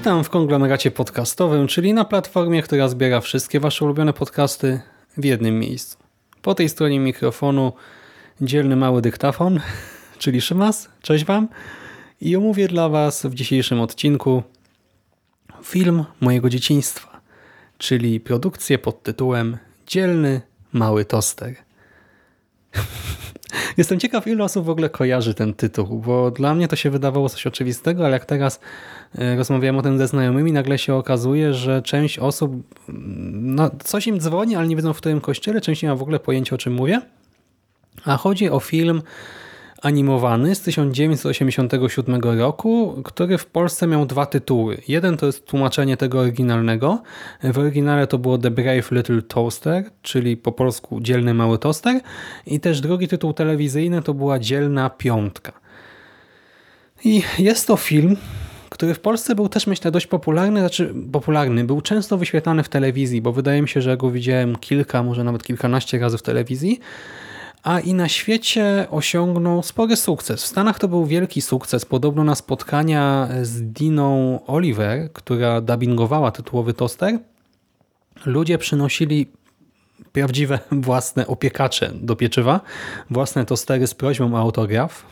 Witam w konglomeracie podcastowym, czyli na platformie, która zbiera wszystkie Wasze ulubione podcasty w jednym miejscu. Po tej stronie mikrofonu dzielny mały dyktafon, czyli Szymas. Cześć Wam. I omówię dla Was w dzisiejszym odcinku film mojego dzieciństwa, czyli produkcję pod tytułem Dzielny Mały Toster. Jestem ciekaw, ile osób w ogóle kojarzy ten tytuł, bo dla mnie to się wydawało coś oczywistego, ale jak teraz e, rozmawiałem o tym ze znajomymi, nagle się okazuje, że część osób, mm, no, coś im dzwoni, ale nie wiedzą w którym kościele, część nie ma w ogóle pojęcia o czym mówię. A chodzi o film animowany z 1987 roku, który w Polsce miał dwa tytuły. Jeden to jest tłumaczenie tego oryginalnego. W oryginale to było The Brave Little Toaster, czyli po polsku Dzielny Mały Toaster. I też drugi tytuł telewizyjny to była Dzielna Piątka. I jest to film, który w Polsce był też myślę dość popularny, znaczy popularny, był często wyświetlany w telewizji, bo wydaje mi się, że go widziałem kilka, może nawet kilkanaście razy w telewizji a i na świecie osiągnął spory sukces. W Stanach to był wielki sukces. Podobno na spotkania z Diną Oliver, która dubbingowała tytułowy toster, ludzie przynosili prawdziwe własne opiekacze do pieczywa, własne tostery z prośbą o autograf.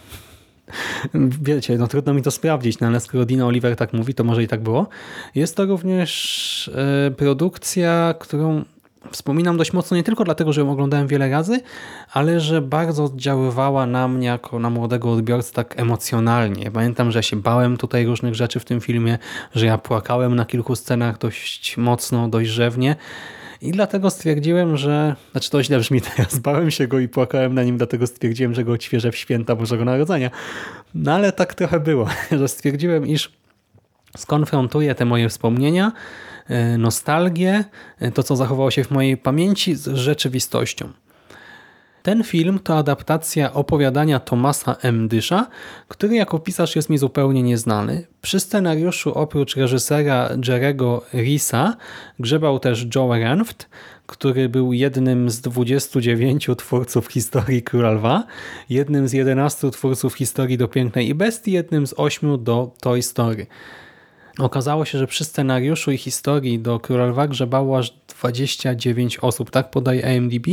Wiecie, no trudno mi to sprawdzić, no ale skoro Dina Oliver tak mówi, to może i tak było. Jest to również e, produkcja, którą Wspominam dość mocno nie tylko dlatego, że ją oglądałem wiele razy, ale że bardzo oddziaływała na mnie jako na młodego odbiorcę tak emocjonalnie. Pamiętam, że ja się bałem tutaj różnych rzeczy w tym filmie, że ja płakałem na kilku scenach dość mocno, dość rzewnie. I dlatego stwierdziłem, że... Znaczy to źle brzmi teraz. Bałem się go i płakałem na nim, dlatego stwierdziłem, że go odświeżę w święta Bożego Narodzenia. No ale tak trochę było, że stwierdziłem, iż skonfrontuję te moje wspomnienia nostalgię, e, to co zachowało się w mojej pamięci z rzeczywistością. Ten film to adaptacja opowiadania Tomasa M. Dysza, który jako pisarz jest mi zupełnie nieznany. Przy scenariuszu oprócz reżysera Jerego Risa grzebał też Joe Renft, który był jednym z 29 twórców historii Króla Lwa, jednym z 11 twórców historii do Pięknej i Bestii, jednym z 8 do Toy Story. Okazało się, że przy scenariuszu i historii do Króla Lwa grzebało aż 29 osób, tak podaje AMDB.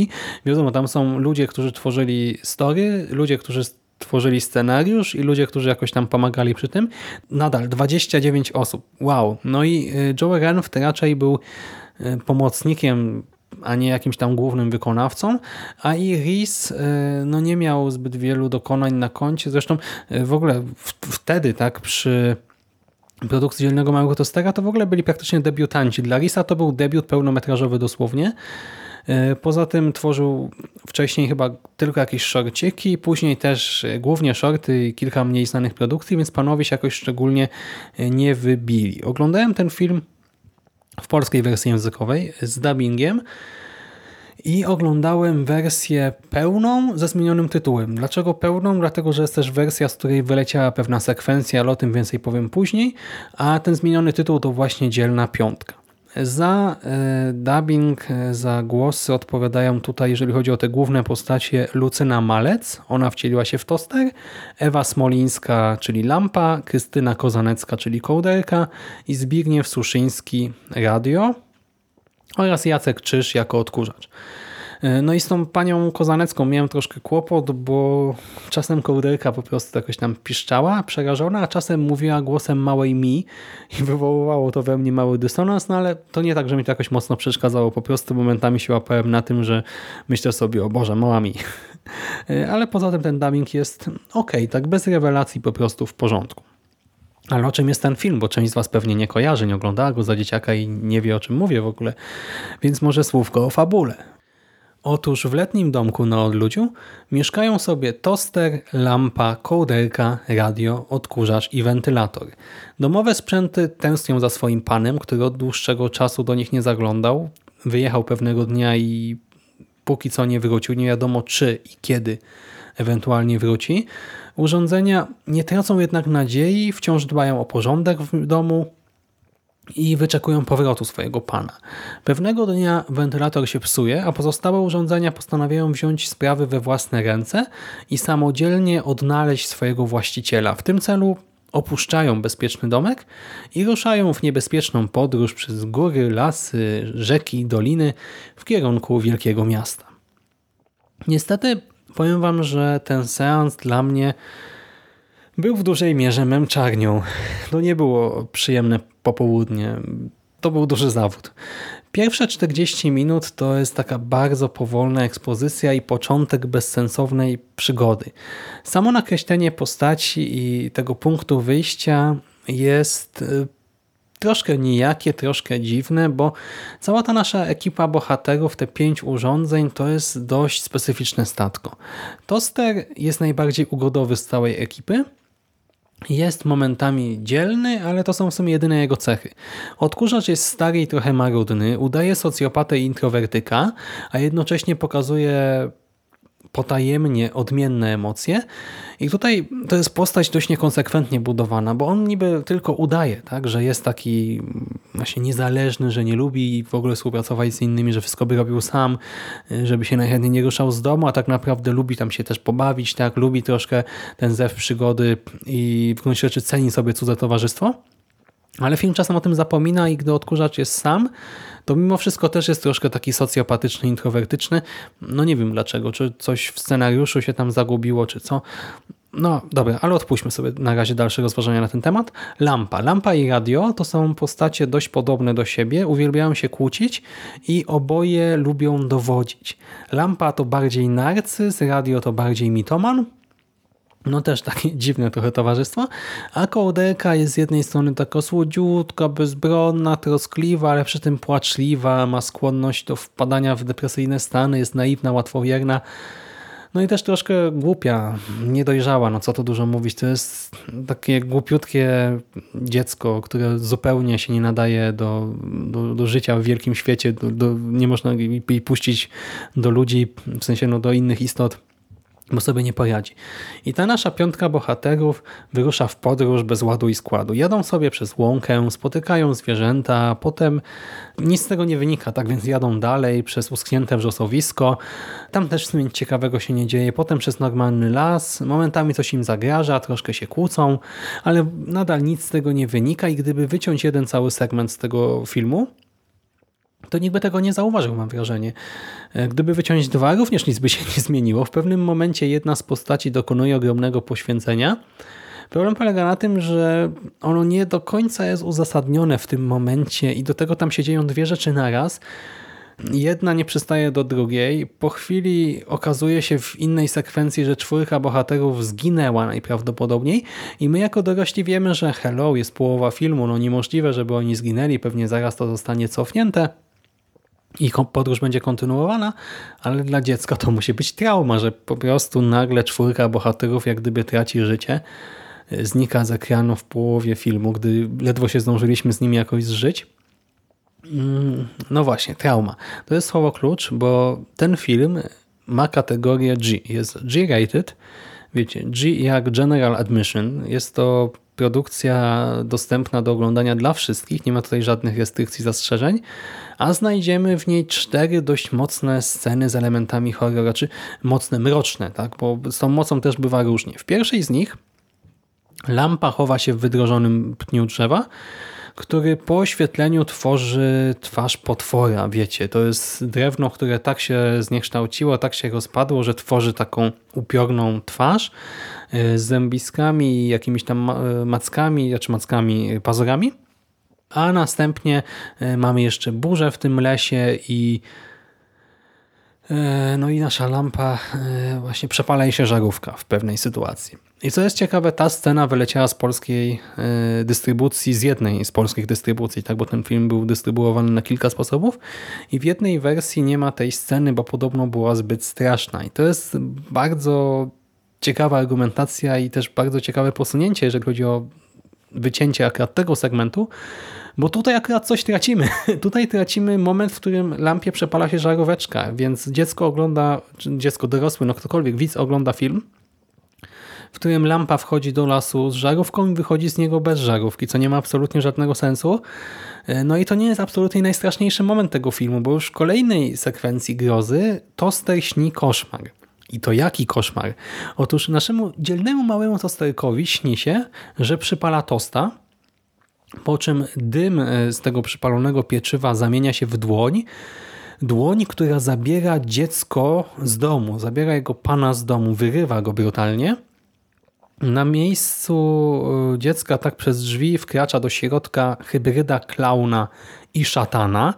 Wiadomo, tam są ludzie, którzy tworzyli story, ludzie, którzy tworzyli scenariusz i ludzie, którzy jakoś tam pomagali przy tym. Nadal 29 osób. Wow. No i y, Joe Renft raczej był y, pomocnikiem a nie jakimś tam głównym wykonawcą, a i Reese y, no nie miał zbyt wielu dokonań na koncie. Zresztą w ogóle wtedy tak przy produkcji Dzielnego Małego Tostera to w ogóle byli praktycznie debiutanci. Dla Risa to był debiut pełnometrażowy dosłownie. E, poza tym tworzył wcześniej chyba tylko jakieś szorciki, później też e, głównie shorty i kilka mniej znanych produkcji, więc panowie się jakoś szczególnie e, nie wybili. Oglądałem ten film w polskiej wersji językowej z dubbingiem i oglądałem wersję pełną ze zmienionym tytułem. Dlaczego pełną? Dlatego, że jest też wersja, z której wyleciała pewna sekwencja, ale o tym więcej powiem później, a ten zmieniony tytuł to właśnie Dzielna Piątka. Za e, dubbing, e, za głosy odpowiadają tutaj, jeżeli chodzi o te główne postacie, Lucyna Malec, ona wcieliła się w Toster, Ewa Smolińska, czyli Lampa, Krystyna Kozanecka, czyli Kołderka i Zbigniew Suszyński, Radio oraz Jacek Czyż jako odkurzacz. E, no i z tą panią Kozanecką miałem troszkę kłopot, bo czasem kołderka po prostu jakoś tam piszczała, przerażona, a czasem mówiła głosem małej mi i wywoływało to we mnie mały dysonans, no ale to nie tak, że mi to jakoś mocno przeszkadzało, po prostu momentami się łapałem na tym, że myślę sobie, o Boże, mała mi. E, ale poza tym ten dubbing jest ok, tak bez rewelacji po prostu w porządku. Ale o czym jest ten film? Bo część z Was pewnie nie kojarzy, nie oglądała go za dzieciaka i nie wie o czym mówię w ogóle. Więc może słówko o fabule. Otóż w letnim domku na odludziu mieszkają sobie toster, lampa, kołderka, radio, odkurzacz i wentylator. Domowe sprzęty tęsknią za swoim panem, który od dłuższego czasu do nich nie zaglądał. Wyjechał pewnego dnia i póki co nie wrócił. Nie wiadomo czy i kiedy ewentualnie wróci. Urządzenia nie tracą jednak nadziei, wciąż dbają o porządek w domu, i wyczekują powrotu swojego pana. Pewnego dnia wentylator się psuje, a pozostałe urządzenia postanawiają wziąć sprawy we własne ręce i samodzielnie odnaleźć swojego właściciela. W tym celu opuszczają bezpieczny domek i ruszają w niebezpieczną podróż przez góry, lasy, rzeki, doliny w kierunku wielkiego miasta. Niestety powiem wam, że ten seans dla mnie był w dużej mierze męczarnią. To nie było przyjemne popołudnie. To był duży zawód. Pierwsze 40 minut to jest taka bardzo powolna ekspozycja i początek bezsensownej przygody. Samo nakreślenie postaci i tego punktu wyjścia jest y, troszkę nijakie, troszkę dziwne, bo cała ta nasza ekipa bohaterów, te pięć urządzeń, to jest dość specyficzne statko. Toster jest najbardziej ugodowy z całej ekipy, jest momentami dzielny, ale to są w sumie jedyne jego cechy. Odkurzacz jest stary i trochę marudny, udaje socjopatę i introwertyka, a jednocześnie pokazuje potajemnie odmienne emocje. I tutaj to jest postać dość niekonsekwentnie budowana, bo on niby tylko udaje, tak, że jest taki właśnie niezależny, że nie lubi w ogóle współpracować z innymi, że wszystko by robił sam, żeby się najchętniej nie ruszał z domu, a tak naprawdę lubi tam się też pobawić, tak, lubi troszkę ten zew przygody i w gruncie rzeczy ceni sobie cudze towarzystwo. Ale film czasem o tym zapomina i gdy odkurzacz jest sam, to mimo wszystko też jest troszkę taki socjopatyczny, introwertyczny. No nie wiem dlaczego, czy coś w scenariuszu się tam zagubiło, czy co. No dobra, ale odpuśćmy sobie na razie dalsze rozważania na ten temat. Lampa. Lampa i radio to są postacie dość podobne do siebie, uwielbiają się kłócić i oboje lubią dowodzić. Lampa to bardziej narcyz, radio to bardziej mitoman, no też takie dziwne trochę towarzystwo, a kołderka jest z jednej strony taka słodziutka, bezbronna, troskliwa, ale przy tym płaczliwa, ma skłonność do wpadania w depresyjne stany, jest naiwna, łatwowierna, no i też troszkę głupia, niedojrzała, no co to dużo mówić, to jest takie głupiutkie dziecko, które zupełnie się nie nadaje do, do, do życia w wielkim świecie, do, do, nie można jej puścić do ludzi, w sensie no, do innych istot, bo sobie nie poradzi. I ta nasza piątka bohaterów wyrusza w podróż bez ładu i składu. Jadą sobie przez łąkę, spotykają zwierzęta, potem nic z tego nie wynika, tak więc jadą dalej przez uschnięte wrzosowisko. Tam też nic ciekawego się nie dzieje. Potem przez normalny las, momentami coś im zagraża, troszkę się kłócą, ale nadal nic z tego nie wynika i gdyby wyciąć jeden cały segment z tego filmu, to nikt by tego nie zauważył, mam wrażenie. E, gdyby wyciąć dwa, również nic by się nie zmieniło. W pewnym momencie jedna z postaci dokonuje ogromnego poświęcenia. Problem polega na tym, że ono nie do końca jest uzasadnione w tym momencie i do tego tam się dzieją dwie rzeczy naraz. Jedna nie przystaje do drugiej. Po chwili okazuje się w innej sekwencji, że czwórka bohaterów zginęła najprawdopodobniej i my jako dorośli wiemy, że hello, jest połowa filmu, no niemożliwe, żeby oni zginęli, pewnie zaraz to zostanie cofnięte i podróż będzie kontynuowana, ale dla dziecka to musi być trauma, że po prostu nagle czwórka bohaterów jak gdyby traci życie, znika z ekranu w połowie filmu, gdy ledwo się zdążyliśmy z nimi jakoś zżyć. Mm, no właśnie, trauma. To jest słowo klucz, bo ten film ma kategorię G. Jest G-rated, wiecie, G jak General Admission. Jest to produkcja dostępna do oglądania dla wszystkich, nie ma tutaj żadnych restrykcji, zastrzeżeń, a znajdziemy w niej cztery dość mocne sceny z elementami horroru, czy mocne, mroczne, tak? bo z tą mocą też bywa różnie. W pierwszej z nich lampa chowa się w wydrożonym pniu drzewa, który po oświetleniu tworzy twarz potwora, wiecie, to jest drewno, które tak się zniekształciło, tak się rozpadło, że tworzy taką upiorną twarz zębiskami, jakimiś tam e, mackami, znaczy mackami, pazurami, a następnie e, mamy jeszcze burzę w tym lesie i E, no i nasza lampa, e, właśnie przepala się żarówka w pewnej sytuacji. I co jest ciekawe, ta scena wyleciała z polskiej e, dystrybucji, z jednej z polskich dystrybucji, tak, bo ten film był dystrybuowany na kilka sposobów i w jednej wersji nie ma tej sceny, bo podobno była zbyt straszna. I to jest bardzo ciekawa argumentacja i też bardzo ciekawe posunięcie, jeżeli chodzi o wycięcie akurat tego segmentu, bo tutaj akurat coś tracimy. Tutaj tracimy moment, w którym lampie przepala się żaróweczka, więc dziecko ogląda, czy dziecko dorosły, no ktokolwiek, widz ogląda film, w którym lampa wchodzi do lasu z żarówką i wychodzi z niego bez żarówki, co nie ma absolutnie żadnego sensu. No i to nie jest absolutnie najstraszniejszy moment tego filmu, bo już w kolejnej sekwencji grozy toster śni koszmar. I to jaki koszmar? Otóż naszemu dzielnemu małemu tosterkowi śni się, że przypala tosta, po czym dym e, z tego przypalonego pieczywa zamienia się w dłoń, dłoń, która zabiera dziecko z domu, zabiera jego pana z domu, wyrywa go brutalnie. Na miejscu e, dziecka tak przez drzwi wkracza do środka hybryda klauna i szatana,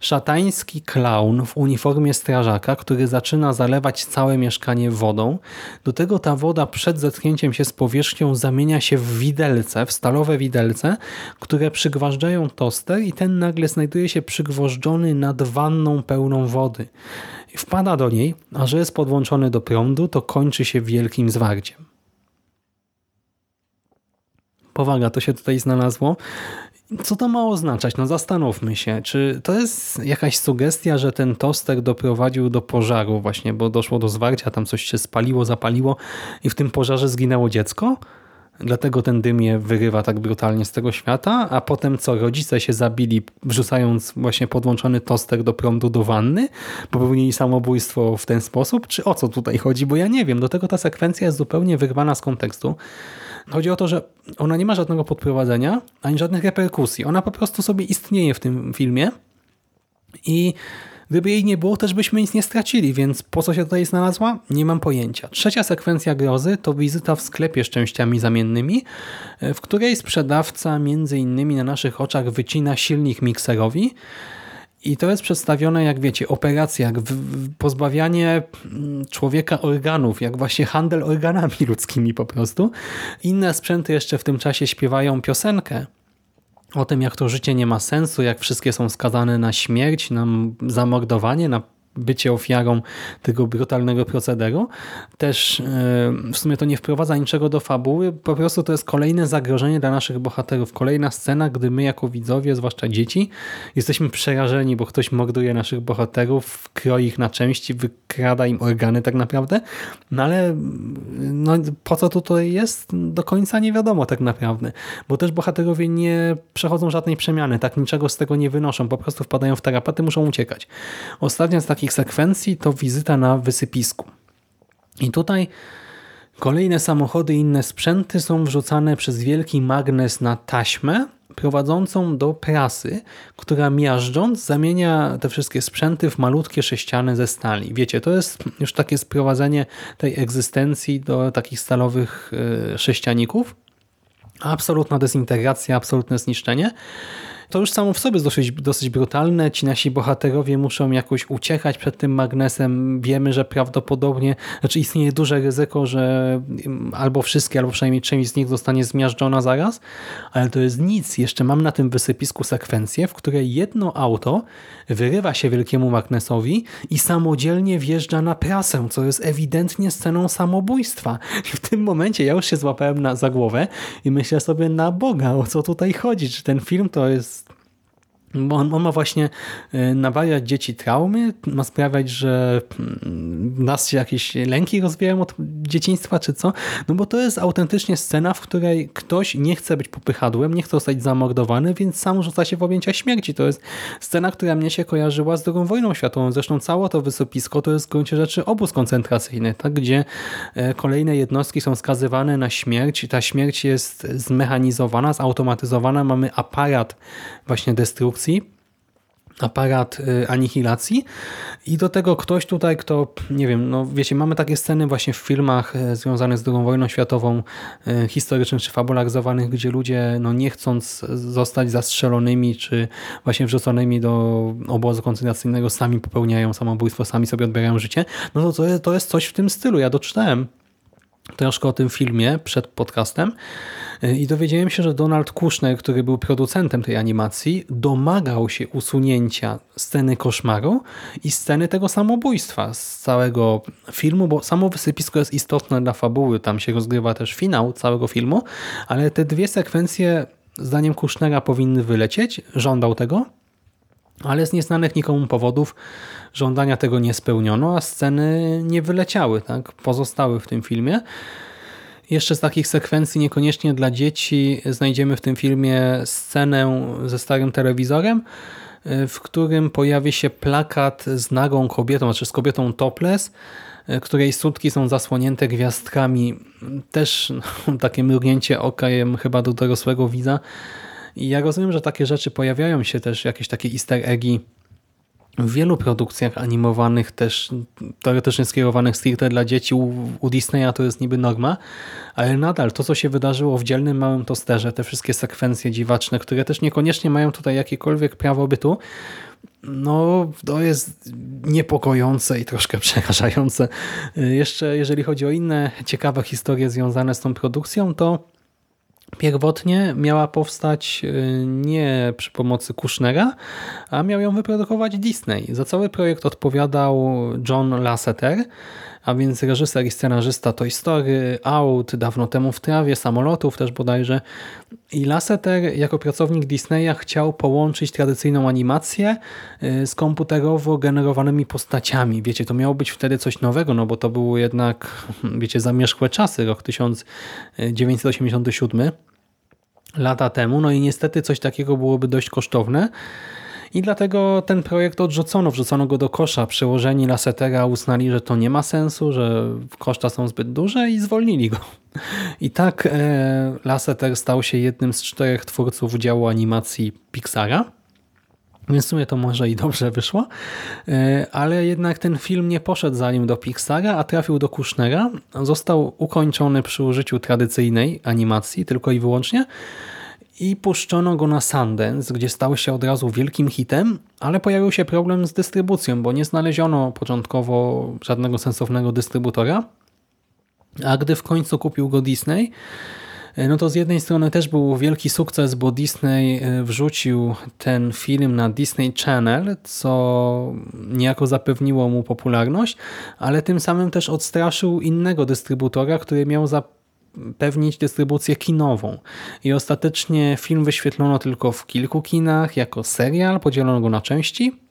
szatański klaun w uniformie strażaka, który zaczyna zalewać całe mieszkanie wodą. Do tego ta woda przed zetknięciem się z powierzchnią zamienia się w widelce, w stalowe widelce, które przygważdżają toster i ten nagle znajduje się przygwożdżony nad wanną pełną wody. Wpada do niej, a że jest podłączony do prądu, to kończy się wielkim zwarciem. Powaga, to się tutaj znalazło. Co to ma oznaczać? No zastanówmy się, czy to jest jakaś sugestia, że ten toster doprowadził do pożaru właśnie, bo doszło do zwarcia, tam coś się spaliło, zapaliło i w tym pożarze zginęło dziecko? Dlatego ten dym je wyrywa tak brutalnie z tego świata, a potem co, rodzice się zabili wrzucając właśnie podłączony toster do prądu do wanny? Popełnili samobójstwo w ten sposób? Czy o co tutaj chodzi? Bo ja nie wiem. Do tego ta sekwencja jest zupełnie wyrwana z kontekstu. Chodzi o to, że ona nie ma żadnego podprowadzenia, ani żadnych reperkusji. Ona po prostu sobie istnieje w tym filmie i gdyby jej nie było, też byśmy nic nie stracili, więc po co się tutaj znalazła? Nie mam pojęcia. Trzecia sekwencja grozy to wizyta w sklepie z częściami zamiennymi, w której sprzedawca między innymi na naszych oczach wycina silnik mikserowi, i to jest przedstawione, jak wiecie, operacja, jak pozbawianie mm, człowieka organów, jak właśnie handel organami ludzkimi po prostu. Inne sprzęty jeszcze w tym czasie śpiewają piosenkę o tym, jak to życie nie ma sensu, jak wszystkie są skazane na śmierć, na zamordowanie, na bycie ofiarą tego brutalnego procederu. Też e, w sumie to nie wprowadza niczego do fabuły, po prostu to jest kolejne zagrożenie dla naszych bohaterów. Kolejna scena, gdy my jako widzowie, zwłaszcza dzieci, jesteśmy przerażeni, bo ktoś morduje naszych bohaterów, kroi ich na części, wykrada im organy tak naprawdę. No ale no, po co tutaj jest? Do końca nie wiadomo tak naprawdę, bo też bohaterowie nie przechodzą żadnej przemiany, tak niczego z tego nie wynoszą, po prostu wpadają w tarapaty, muszą uciekać. Ostatnia z takich takich sekwencji to wizyta na wysypisku. I tutaj kolejne samochody i inne sprzęty są wrzucane przez wielki magnes na taśmę prowadzącą do prasy, która miażdżąc zamienia te wszystkie sprzęty w malutkie sześciany ze stali. Wiecie, to jest już takie sprowadzenie tej egzystencji do takich stalowych e, sześcianików. Absolutna dezintegracja, absolutne zniszczenie. To już samo w sobie jest dosyć, dosyć brutalne. Ci nasi bohaterowie muszą jakoś uciekać przed tym magnesem. Wiemy, że prawdopodobnie, znaczy istnieje duże ryzyko, że mm, albo wszystkie, albo przynajmniej część z nich zostanie zmiażdżona zaraz, ale to jest nic. Jeszcze mam na tym wysypisku sekwencję, w której jedno auto wyrywa się wielkiemu magnesowi i samodzielnie wjeżdża na prasę, co jest ewidentnie sceną samobójstwa. W tym momencie ja już się złapałem na, za głowę i myślę sobie na Boga, o co tutaj chodzi? Czy ten film to jest bo on, on ma właśnie e, nabawiać dzieci traumy, ma sprawiać, że mm, nas się jakieś lęki rozwijają od dzieciństwa, czy co? No bo to jest autentycznie scena, w której ktoś nie chce być popychadłem, nie chce zostać zamordowany, więc sam rzuca się w objęcia śmierci. To jest scena, która mnie się kojarzyła z II wojną światową. Zresztą całe to wysopisko to jest w gruncie rzeczy obóz koncentracyjny, tak? gdzie e, kolejne jednostki są skazywane na śmierć. Ta śmierć jest zmechanizowana, zautomatyzowana. Mamy aparat właśnie destrukcji aparat y, anihilacji. I do tego ktoś tutaj, kto, nie wiem, no wiecie, mamy takie sceny właśnie w filmach y, związanych z II wojną światową, y, historycznych czy fabularyzowanych, gdzie ludzie, no nie chcąc zostać zastrzelonymi czy właśnie wrzuconymi do obozu koncentracyjnego, sami popełniają samobójstwo, sami sobie odbierają życie, no to to to jest coś w tym stylu. Ja doczytałem troszkę o tym filmie przed podcastem i dowiedziałem się, że Donald Kushner, który był producentem tej animacji, domagał się usunięcia sceny koszmaru i sceny tego samobójstwa z całego filmu, bo samo wysypisko jest istotne dla fabuły, tam się rozgrywa też finał całego filmu, ale te dwie sekwencje zdaniem Kushnera powinny wylecieć, żądał tego, ale z nieznanych nikomu powodów żądania tego nie spełniono, a sceny nie wyleciały, tak? pozostały w tym filmie. Jeszcze z takich sekwencji niekoniecznie dla dzieci znajdziemy w tym filmie scenę ze starym telewizorem, w którym pojawi się plakat z nagą kobietą, znaczy z kobietą topless, której sutki są zasłonięte gwiazdkami. Też no, takie mrugnięcie okiem chyba do dorosłego widza. I ja rozumiem, że takie rzeczy pojawiają się też, jakieś takie easter eggi w wielu produkcjach animowanych, też teoretycznie skierowanych stricte dla dzieci, u, u Disneya to jest niby norma, ale nadal to, co się wydarzyło w dzielnym małym tosterze, te wszystkie sekwencje dziwaczne, które też niekoniecznie mają tutaj jakiekolwiek prawo bytu, no to jest niepokojące i troszkę przerażające. Jeszcze jeżeli chodzi o inne ciekawe historie związane z tą produkcją, to Pierwotnie miała powstać y, nie przy pomocy Kushnera, a miał ją wyprodukować Disney. Za cały projekt odpowiadał John Lasseter, a więc reżyser i scenarzysta Toy Story, Out, dawno temu w trawie, samolotów też bodajże. I Lasseter jako pracownik Disneya chciał połączyć tradycyjną animację y, z komputerowo generowanymi postaciami. Wiecie, to miało być wtedy coś nowego, no bo to były jednak, wiecie, zamierzchłe czasy, rok 1987 lata temu, no i niestety coś takiego byłoby dość kosztowne. I dlatego ten projekt odrzucono, wrzucono go do kosza. Przełożeni Lassetera uznali, że to nie ma sensu, że koszta są zbyt duże i zwolnili go. I tak e, Lasseter stał się jednym z czterech twórców działu animacji Pixara. Więc w sumie to może i dobrze wyszło, e, ale jednak ten film nie poszedł za nim do Pixara, a trafił do Kushnera. Został ukończony przy użyciu tradycyjnej animacji tylko i wyłącznie i puszczono go na Sundance, gdzie stał się od razu wielkim hitem, ale pojawił się problem z dystrybucją, bo nie znaleziono początkowo żadnego sensownego dystrybutora, a gdy w końcu kupił go Disney, no to z jednej strony też był wielki sukces, bo Disney e, wrzucił ten film na Disney Channel, co niejako zapewniło mu popularność, ale tym samym też odstraszył innego dystrybutora, który miał zapewnić dystrybucję kinową. I ostatecznie film wyświetlono tylko w kilku kinach jako serial, podzielono go na części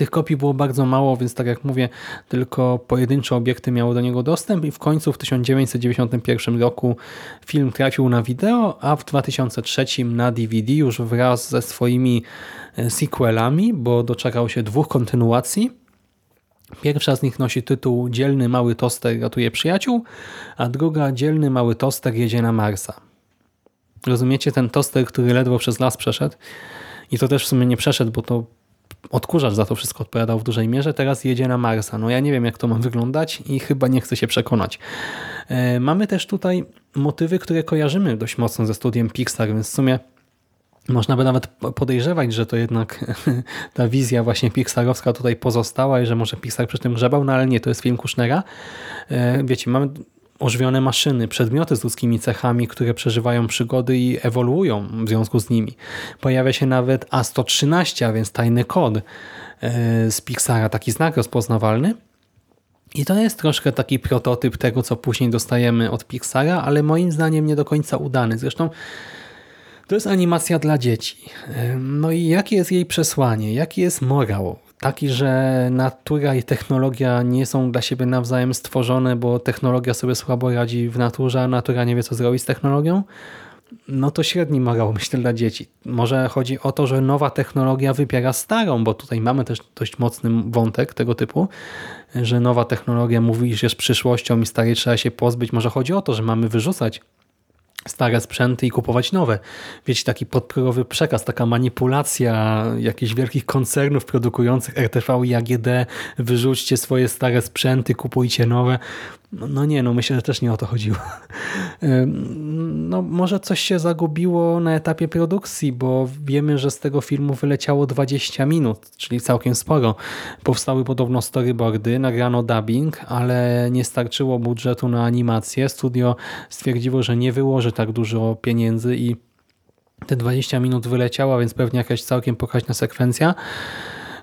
tych kopii było bardzo mało, więc tak jak mówię, tylko pojedyncze obiekty miały do niego dostęp i w końcu w 1991 roku film trafił na wideo, a w 2003 na DVD już wraz ze swoimi e, sequelami, bo doczekał się dwóch kontynuacji. Pierwsza z nich nosi tytuł Dzielny mały toster ratuje przyjaciół, a druga Dzielny mały toster jedzie na Marsa. Rozumiecie, ten toster, który ledwo przez las przeszedł i to też w sumie nie przeszedł, bo to odkurzacz za to wszystko odpowiadał w dużej mierze, teraz jedzie na Marsa. No ja nie wiem, jak to ma wyglądać i chyba nie chcę się przekonać. E, mamy też tutaj motywy, które kojarzymy dość mocno ze studiem Pixar, więc w sumie można by nawet podejrzewać, że to jednak ta wizja właśnie pixarowska tutaj pozostała i że może Pixar przy tym grzebał, no ale nie, to jest film Kushnera. E, wiecie, mamy ożywione maszyny, przedmioty z ludzkimi cechami, które przeżywają przygody i ewoluują w związku z nimi. Pojawia się nawet A113, a więc tajny kod e, z Pixara, taki znak rozpoznawalny. I to jest troszkę taki prototyp tego, co później dostajemy od Pixara, ale moim zdaniem nie do końca udany. Zresztą to jest animacja dla dzieci. No i jakie jest jej przesłanie? Jaki jest morał? taki, że natura i technologia nie są dla siebie nawzajem stworzone, bo technologia sobie słabo radzi w naturze, a natura nie wie, co zrobić z technologią, no to średni morał, myślę, dla dzieci. Może chodzi o to, że nowa technologia wypiera starą, bo tutaj mamy też dość mocny wątek tego typu, że nowa technologia mówi, że jest przyszłością i starej trzeba się pozbyć. Może chodzi o to, że mamy wyrzucać stare sprzęty i kupować nowe. Wiecie, taki podprogowy przekaz, taka manipulacja jakichś wielkich koncernów produkujących RTV i AGD, wyrzućcie swoje stare sprzęty, kupujcie nowe. No, no nie, no myślę, że też nie o to chodziło. No może coś się zagubiło na etapie produkcji, bo wiemy, że z tego filmu wyleciało 20 minut, czyli całkiem sporo. Powstały podobno storyboardy, nagrano dubbing, ale nie starczyło budżetu na animację. Studio stwierdziło, że nie wyłoży tak dużo pieniędzy i te 20 minut wyleciała, więc pewnie jakaś całkiem pokaźna sekwencja.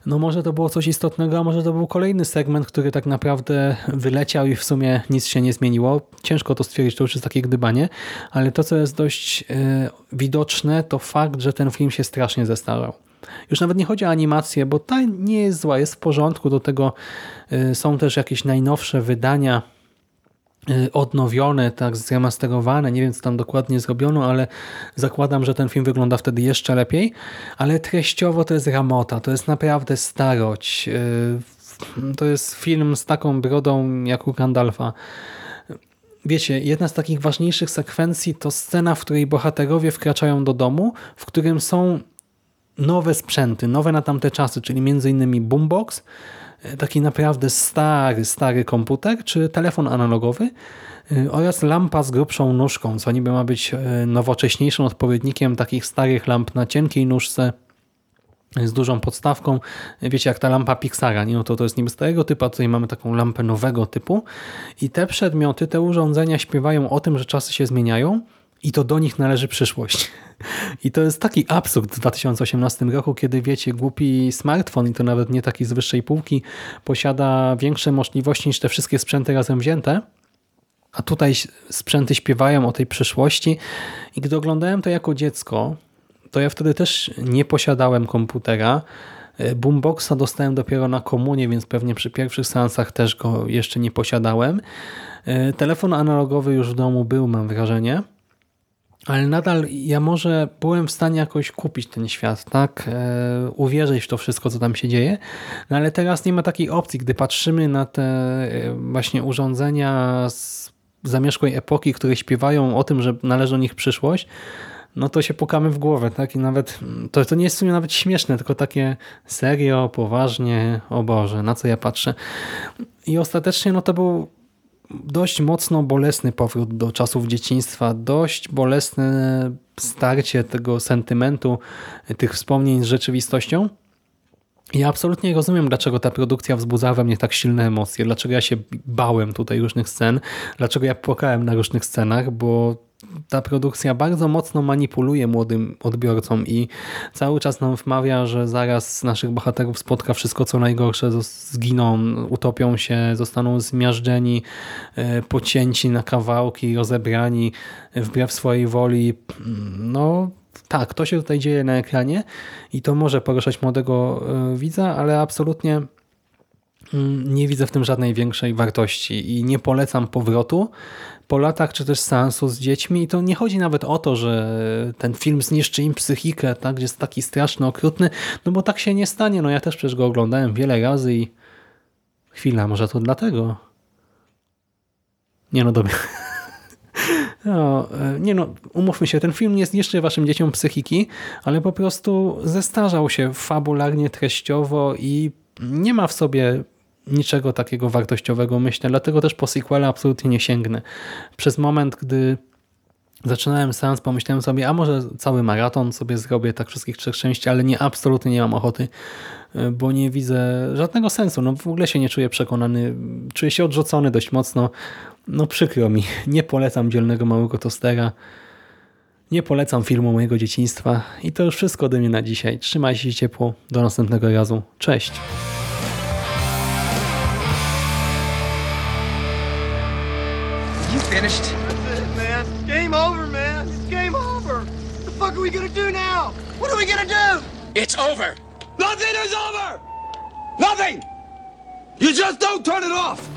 No może to było coś istotnego, a może to był kolejny segment, który tak naprawdę wyleciał i w sumie nic się nie zmieniło. Ciężko to stwierdzić, to już jest takie gdybanie, ale to, co jest dość e, widoczne, to fakt, że ten film się strasznie zestarzał. Już nawet nie chodzi o animację, bo ta nie jest zła, jest w porządku, do tego e, są też jakieś najnowsze wydania odnowione, tak zremasterowane, nie wiem co tam dokładnie zrobiono, ale zakładam, że ten film wygląda wtedy jeszcze lepiej, ale treściowo to jest ramota, to jest naprawdę starość. Y, To jest film z taką brodą jak u Gandalfa. Wiecie, jedna z takich ważniejszych sekwencji to scena, w której bohaterowie wkraczają do domu, w którym są nowe sprzęty, nowe na tamte czasy, czyli między innymi boombox, taki naprawdę stary, stary komputer, czy telefon analogowy y, oraz lampa z grubszą nóżką, co niby ma być y, nowocześniejszym odpowiednikiem takich starych lamp na cienkiej nóżce z dużą podstawką. Wiecie, jak ta lampa Pixara, nie? No to to jest niby starego typu, a tutaj mamy taką lampę nowego typu i te przedmioty, te urządzenia śpiewają o tym, że czasy się zmieniają i to do nich należy przyszłość. I to jest taki absurd w 2018 roku, kiedy wiecie, głupi smartfon i to nawet nie taki z wyższej półki posiada większe możliwości niż te wszystkie sprzęty razem wzięte, a tutaj sprzęty śpiewają o tej przyszłości i gdy oglądałem to jako dziecko, to ja wtedy też nie posiadałem komputera. Boomboxa dostałem dopiero na komunie, więc pewnie przy pierwszych seansach też go jeszcze nie posiadałem. Telefon analogowy już w domu był, mam wrażenie. Ale nadal ja może byłem w stanie jakoś kupić ten świat, tak? E, uwierzyć w to wszystko, co tam się dzieje. No ale teraz nie ma takiej opcji, gdy patrzymy na te e, właśnie urządzenia z zamierzchłej epoki, które śpiewają o tym, że należy do nich przyszłość, no to się pukamy w głowę, tak? I nawet to, to nie jest w sumie nawet śmieszne, tylko takie serio, poważnie, o Boże, na co ja patrzę. I ostatecznie no to był dość mocno bolesny powrót do czasów dzieciństwa, dość bolesne starcie tego sentymentu, tych wspomnień z rzeczywistością. Ja absolutnie rozumiem, dlaczego ta produkcja wzbudzała we mnie tak silne emocje, dlaczego ja się bałem tutaj różnych scen, dlaczego ja płakałem na różnych scenach, bo ta produkcja bardzo mocno manipuluje młodym odbiorcom i cały czas nam wmawia, że zaraz naszych bohaterów spotka wszystko co najgorsze, zginą, utopią się, zostaną zmiażdżeni, pocięci na kawałki, rozebrani wbrew swojej woli. No tak, to się tutaj dzieje na ekranie i to może poruszać młodego widza, ale absolutnie nie widzę w tym żadnej większej wartości i nie polecam powrotu po latach, czy też seansu z dziećmi i to nie chodzi nawet o to, że ten film zniszczy im psychikę, tak, jest taki straszny, okrutny, no bo tak się nie stanie. No ja też przecież go oglądałem wiele razy i chwila, może to dlatego. Nie no, dobra. No, nie no, umówmy się, ten film nie zniszczy waszym dzieciom psychiki, ale po prostu zestarzał się fabularnie, treściowo i nie ma w sobie niczego takiego wartościowego, myślę. Dlatego też po sequela absolutnie nie sięgnę. Przez moment, gdy zaczynałem seans, pomyślałem sobie, a może cały maraton sobie zrobię, tak wszystkich trzech części, ale nie, absolutnie nie mam ochoty, bo nie widzę żadnego sensu. No w ogóle się nie czuję przekonany. Czuję się odrzucony dość mocno. No przykro mi. Nie polecam Dzielnego Małego Tostera. Nie polecam filmu mojego dzieciństwa. I to już wszystko ode mnie na dzisiaj. Trzymajcie się ciepło. Do następnego razu. Cześć. Finished? That's it, man. Game over, man. It's game over. What the fuck are we gonna do now? What are we gonna do? It's over. Nothing is over! Nothing! You just don't turn it off!